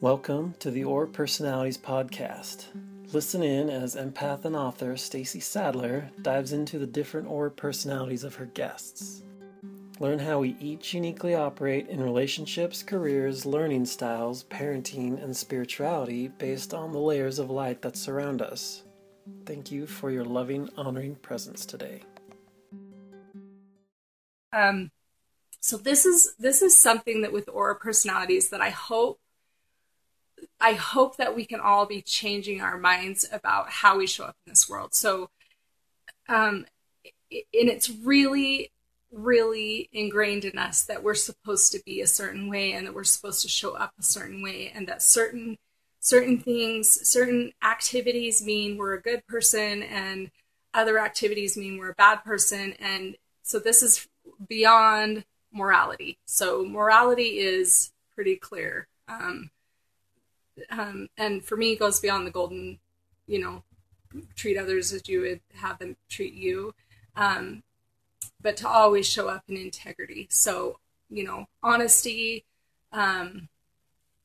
Welcome to the Aura Personalities Podcast. Listen in as empath and author Stacy Sadler dives into the different aura personalities of her guests. Learn how we each uniquely operate in relationships, careers, learning styles, parenting, and spirituality based on the layers of light that surround us. Thank you for your loving, honoring presence today. Um, so this is this is something that with aura personalities that I hope I hope that we can all be changing our minds about how we show up in this world. So, um, and it's really, really ingrained in us that we're supposed to be a certain way and that we're supposed to show up a certain way and that certain certain things, certain activities mean we're a good person and other activities mean we're a bad person. And so this is beyond morality. So morality is pretty clear. Um, um, and for me, goes beyond the golden, you know, treat others as you would have them treat you, um, but to always show up in integrity. So, you know, honesty, um,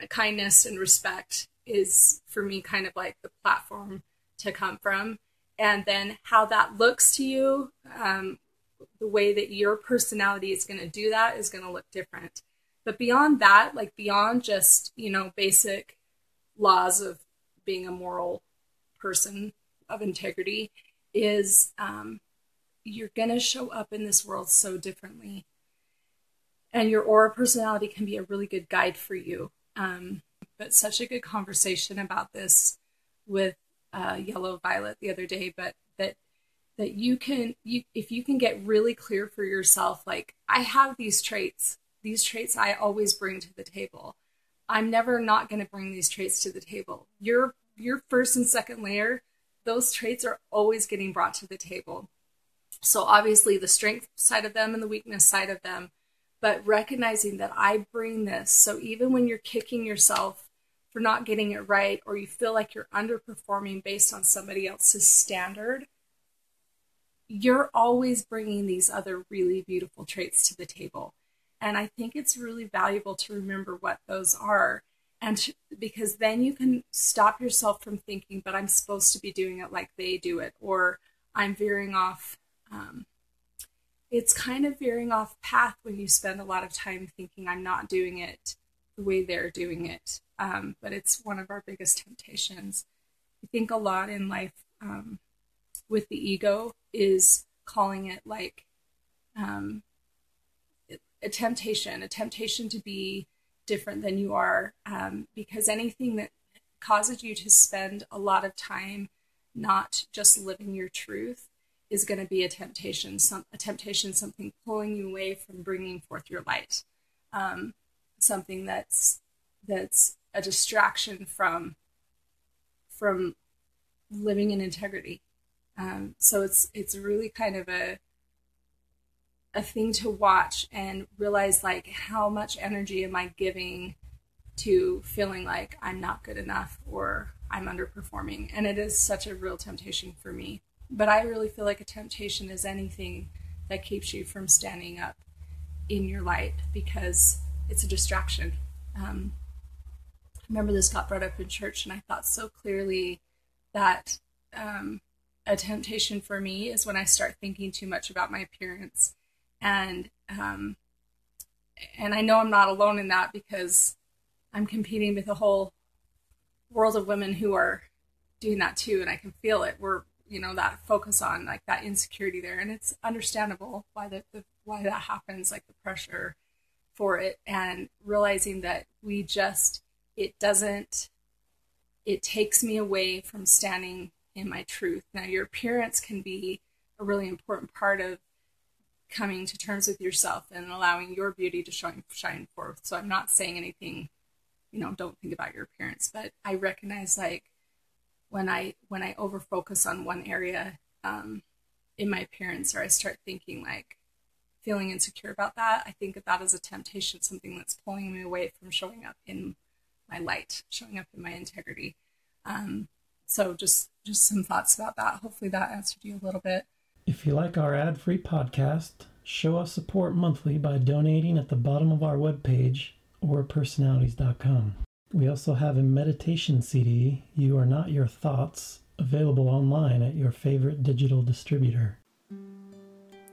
kindness, and respect is for me kind of like the platform to come from. And then how that looks to you, um, the way that your personality is going to do that is going to look different. But beyond that, like beyond just, you know, basic laws of being a moral person of integrity is um, you're going to show up in this world so differently. And your aura personality can be a really good guide for you. Um, but such a good conversation about this with uh, Yellow Violet the other day, but that that you can you if you can get really clear for yourself like i have these traits these traits i always bring to the table I'm never not going to bring these traits to the table. Your your first and second layer, those traits are always getting brought to the table. So obviously the strength side of them and the weakness side of them, but recognizing that I bring this. So even when you're kicking yourself for not getting it right or you feel like you're underperforming based on somebody else's standard, you're always bringing these other really beautiful traits to the table. And I think it's really valuable to remember what those are. And to, because then you can stop yourself from thinking, but I'm supposed to be doing it like they do it, or I'm veering off. Um, it's kind of veering off path when you spend a lot of time thinking, I'm not doing it the way they're doing it. Um, but it's one of our biggest temptations. I think a lot in life um, with the ego is calling it like um, a temptation, a temptation to be different than you are, um, because anything that causes you to spend a lot of time not just living your truth is going to be a temptation, some a temptation, something pulling you away from bringing forth your light, um, something that's that's a distraction from from living in integrity. Um, so it's it's really kind of a a thing to watch and realize like how much energy am I giving to feeling like I'm not good enough or I'm underperforming. And it is such a real temptation for me. But I really feel like a temptation is anything that keeps you from standing up in your light because it's a distraction. Um, I remember this got brought up in church, and I thought so clearly that um, a temptation for me is when I start thinking too much about my appearance and um, and I know I'm not alone in that because I'm competing with a whole world of women who are doing that too, and I can feel it. We're you know that focus on like that insecurity there, and it's understandable why that the, why that happens, like the pressure for it, and realizing that we just it doesn't it takes me away from standing in my truth. Now, your appearance can be a really important part of coming to terms with yourself and allowing your beauty to shine shine forth. So I'm not saying anything, you know, don't think about your appearance, but I recognize like when I when I over focus on one area um, in my appearance, or I start thinking like feeling insecure about that, I think of that as a temptation, something that's pulling me away from showing up in my light, showing up in my integrity. Um, so just just some thoughts about that. Hopefully that answered you a little bit. If you like our ad free podcast, show us support monthly by donating at the bottom of our webpage aurapersonalities.com. We also have a meditation CD, You Are Not Your Thoughts, available online at your favorite digital distributor.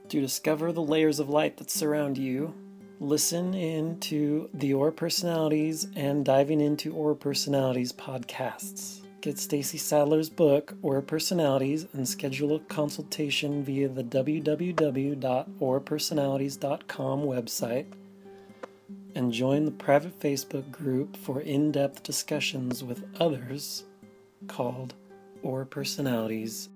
To discover the layers of light that surround you, listen in to the Aura Personalities and Diving into Aura Personalities podcasts. Get Stacy Sadler's book, Aura Personalities, and schedule a consultation via the www.aurapersonalities.com website. And join the private Facebook group for in depth discussions with others called Aura Personalities